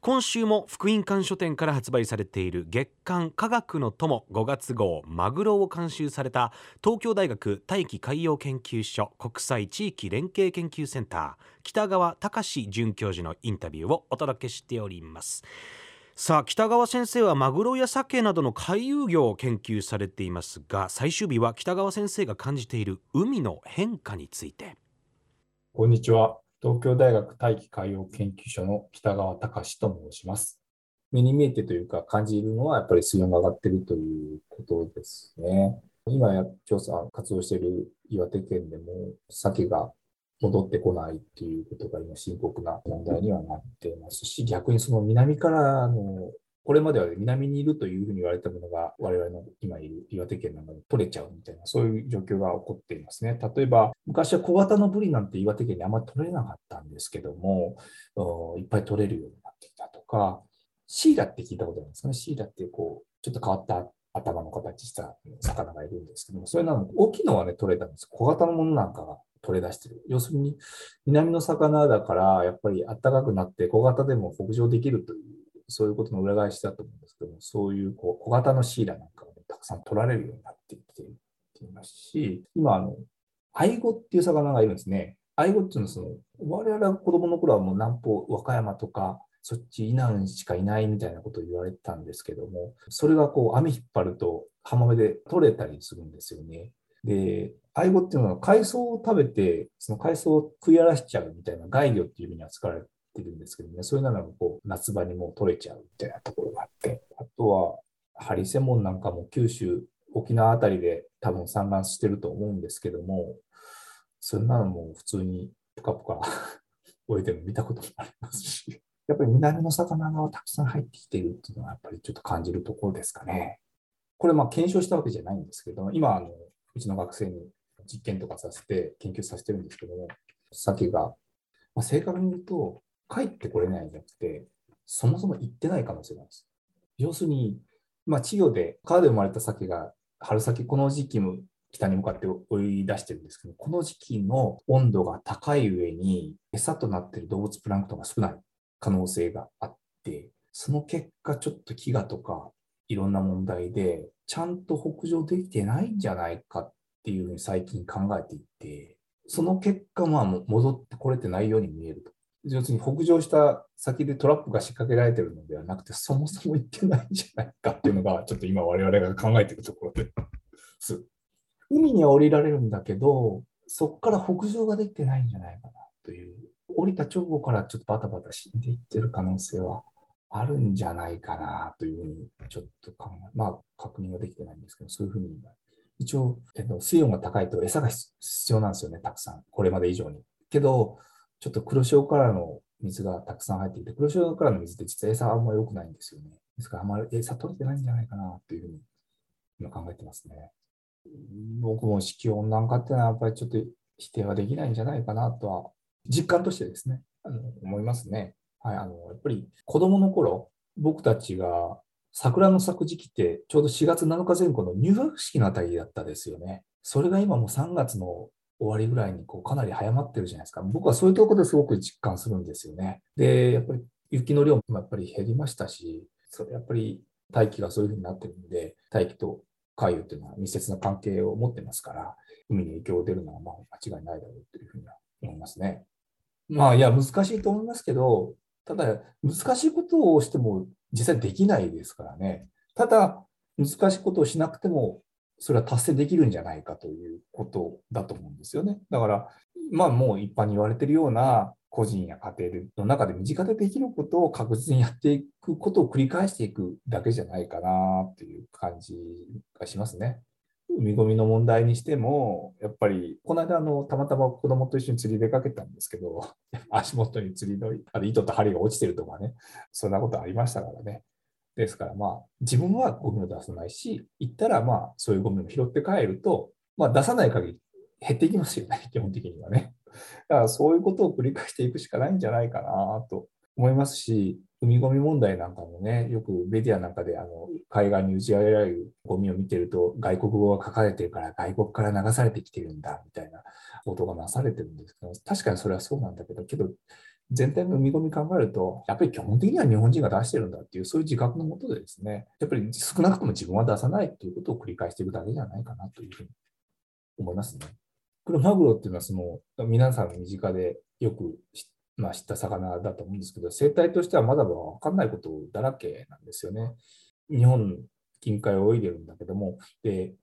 今週も福音館書店から発売されている月刊科学の友5月号マグロを監修された東京大学大気海洋研究所国際地域連携研究センター北川隆准教授のインタビューをお届けしております。さあ北川先生はマグロや鮭などの海遊魚を研究されていますが最終日は北川先生が感じている海の変化について。こんにちは。東京大学大気海洋研究所の北川隆と申します。目に見えてというか感じるのはやっぱり水温が上がっているということですね。今や調査活動している岩手県でも鮭が戻ってこないっていうことが今深刻な問題にはなっていますし、逆にその南からのこれまでは南にいるというふうに言われたものが、我々の今いる岩手県などに取れちゃうみたいな、そういう状況が起こっていますね。例えば、昔は小型のブリなんて岩手県にあんまり取れなかったんですけども、いっぱい取れるようになってきたとか、シーラって聞いたことあるんですかね？シーラってこう、ちょっと変わった頭の形した魚がいるんですけども、それなの大きいのはね、取れたんです。小型のものなんかが取れ出してる。要するに、南の魚だから、やっぱり暖かくなって小型でも北上できるというそういうことの裏返しだと思うんですけども、そういうこう小型のシーラなんかを、ね、たくさん取られるようになってきていますし、今、あの、アイゴっていう魚がいるんですね。アイゴっていうのはその、我々が子供の頃はもう南方、和歌山とか、そっち以南しかいないみたいなことを言われてたんですけども、それがこう網引っ張ると浜辺で取れたりするんですよね。で、アイゴっていうのは海藻を食べて、その海藻を食い荒らしちゃうみたいな害魚っていう意味に扱われってるんですけどね、そういうのがこう夏場にもう取れちゃうみたいなところがあって、あとはハリセモンなんかも九州、沖縄あたりで多分産卵してると思うんですけども、そんなのも普通にぷかぷか泳いでるの見たこともありますし、やっぱり南の魚がたくさん入ってきているっていうのはやっぱりちょっと感じるところですかね。これま検証したわけじゃないんですけど、今あの、うちの学生に実験とかさせて研究させてるんですけども、鮭が、まあ、正確に言うと、帰ってこれないんじゃなくて、そもそも行ってない可能性があるんです。要するに、まあ、稚魚で川で生まれた鮭が春先この時期も北に向かって追い出してるんですけど、この時期の温度が高い上に餌となっている動物プランクトンが少ない可能性があって、その結果ちょっと飢餓とかいろんな問題でちゃんと北上できてないんじゃないかっていうふうに最近考えていて、その結果まあ戻ってこれてないように見えると。要するに北上した先でトラップが仕掛けられてるのではなくて、そもそも行ってないんじゃないかっていうのが、ちょっと今我々が考えているところで す。海には降りられるんだけど、そこから北上ができてないんじゃないかなという、降りた直後からちょっとバタバタ死んでいってる可能性はあるんじゃないかなというふうにちょっと考え、まあ確認はできてないんですけど、そういうふうに一応、えっと、水温が高いと餌が必要なんですよね、たくさん。これまで以上に。けど、ちょっと黒潮からの水がたくさん入っていて、黒潮からの水って実は餌あんまり良くないんですよね。ですから、あんまり餌取れてないんじゃないかなというふうに今考えてますね。僕も地球温暖化っていうのはやっぱりちょっと否定はできないんじゃないかなとは、実感としてですね、あの思いますね。はい、あのやっぱり子供の頃、僕たちが桜の咲く時期ってちょうど4月7日前後の入学式のあたりだったですよね。それが今もう3月の終わりぐらいにこうかなり早まってるじゃないですか。僕はそういうところですごく実感するんですよね。で、やっぱり雪の量もやっぱり減りましたし、それやっぱり大気がそういうふうになってるんで、大気と海洋というのは密接な関係を持ってますから、海に影響が出るのはまあ間違いないだろうというふうには思いますね。まあ、いや、難しいと思いますけど、ただ、難しいことをしても実際できないですからね。ただ、難しいことをしなくてもそれは達成できるんじゃないかということだと思うんですよね。だから、まあもう一般に言われているような個人や家庭の中で身近でできることを確実にやっていくことを繰り返していくだけじゃないかなという感じがしますね。海ごみの問題にしても、やっぱり、この間あの、たまたま子供と一緒に釣り出かけたんですけど、足元に釣りのあの糸と針が落ちてるとかね、そんなことありましたからね。ですから、まあ、自分はゴミを出さないし、行ったら、まあ、そういうゴミを拾って帰ると、まあ、出さない限り減っていきますよね、基本的にはね。だから、そういうことを繰り返していくしかないんじゃないかなと思いますし、海ゴミ問題なんかもね、よくメディアなんかであの海岸に打ち上げられるゴミを見てると、外国語が書かれてるから外国から流されてきてるんだみたいなことがなされてるんですけど、確かにそれはそうなんだけど、けど全体の海ゴミ考えると、やっぱり基本的には日本人が出してるんだっていう、そういう自覚のもとでですね、やっぱり少なくとも自分は出さないということを繰り返していくだけじゃないかなというふうに思いますね。クロマグロっていうのはその皆さん身近でよくまあ、知った魚だと思うんですけど、生態としてはまだまだ分かんないことだらけなんですよね。日本近海を泳いでるんだけども、で、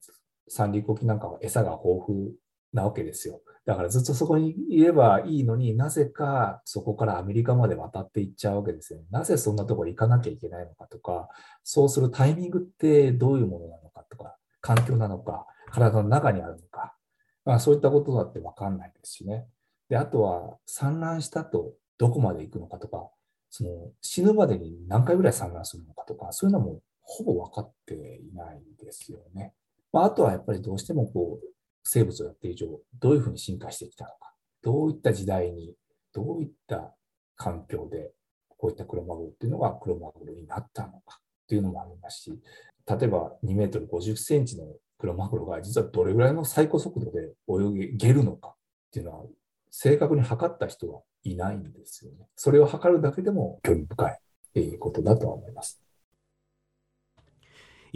三陸沖なんかは餌が豊富なわけですよ。だからずっとそこにいればいいのになぜかそこからアメリカまで渡っていっちゃうわけですよね。なぜそんなところ行かなきゃいけないのかとか、そうするタイミングってどういうものなのかとか、環境なのか、体の中にあるのか、まあ、そういったことだって分かんないですしね。で、あとは産卵したとどこまで行くのかとか、その死ぬまでに何回ぐらい産卵するのかとか、そういうのもほぼ分かっていないですよね。まあ、あとはやっぱりどうしてもこう生物をやっている以上、どういうふうに進化してきたのか、どういった時代に、どういった環境で、こういったクロマグロっていうのがクロマグロになったのかっていうのもありますし、例えば2メートル50センチのクロマグロが実はどれぐらいの最高速度で泳げるのかっていうのは正確に測った人はいないんですよね。それを測るだけでも興味深いことだとは思います。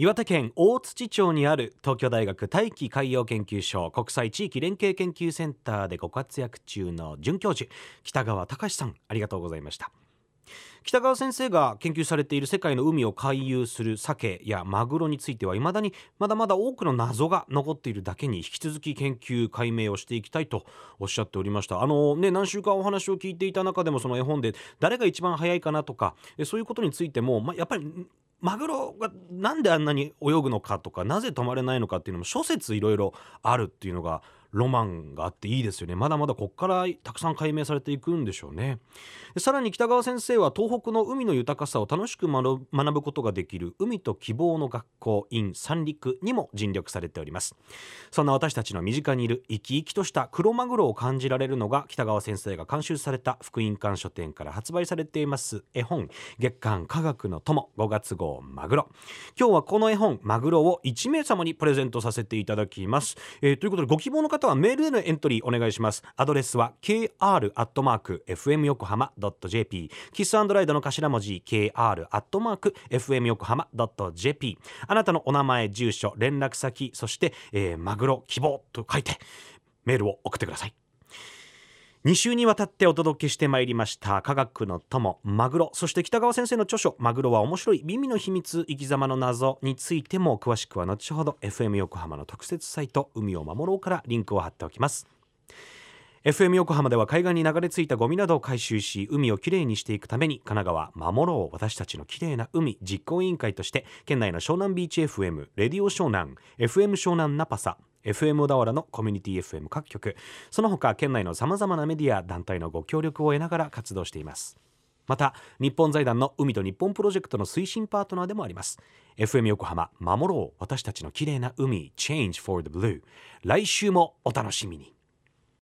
岩手県大槌町にある東京大学大気海洋研究所国際地域連携研究センターでご活躍中の准教授北川隆さんありがとうございました。北川先生が研究されている世界の海を回遊する鮭やマグロについてはいまだにまだまだ多くの謎が残っているだけに引き続き研究解明をしていきたいとおっしゃっておりました。あのね何週間お話を聞いていた中でもその絵本で誰が一番早いかなとかそういうことについても、まあ、やっぱりマグロがなんであんなに泳ぐのかとかなぜ止まれないのかっていうのも諸説いろいろあるっていうのがロマンがあっていいですよね。まだまだこっからたくさん解明されていくんでしょうね。さらに北川先生は東北の海の豊かさを楽しく学ぶことができる海と希望の学校 in 三陸にも尽力されております。そんな私たちの身近にいる生き生きとしたクロマグロを感じられるのが北川先生が監修された福音館書店から発売されています絵本月刊科学の友5月号マグロ。今日はこの絵本マグロを1名様にプレゼントさせていただきます、えー、ということでご希望の方はメールでのエントリーお願いします。アドレスは kr.fm 横浜 .jp キスライドの頭文字 kr.fm 横浜 .jp あなたのお名前住所連絡先そして、えー、マグロ希望と書いてメールを送ってください。2週にわたってお届けしてまいりました。科学の友マグロ。そして北川先生の著書マグロは面白い耳の秘密生き様の謎についても詳しくは後ほど FM 横浜の特設サイト海を守ろうからリンクを貼っておきます。FM 横浜では海岸に流れ着いたゴミなどを回収し海をきれいにしていくために神奈川守ろう私たちのきれいな海実行委員会として県内の湘南ビーチ FM レディオ湘南 FM 湘南ナパサ FM 小田原のコミュニティ FM 各局。その他県内のさまざまなメディア団体のご協力を得ながら活動しています。また日本財団の海と日本プロジェクトの推進パートナーでもあります。FM 横浜守ろう。私たちの綺麗な海 Change for the Blue 来週もお楽しみに。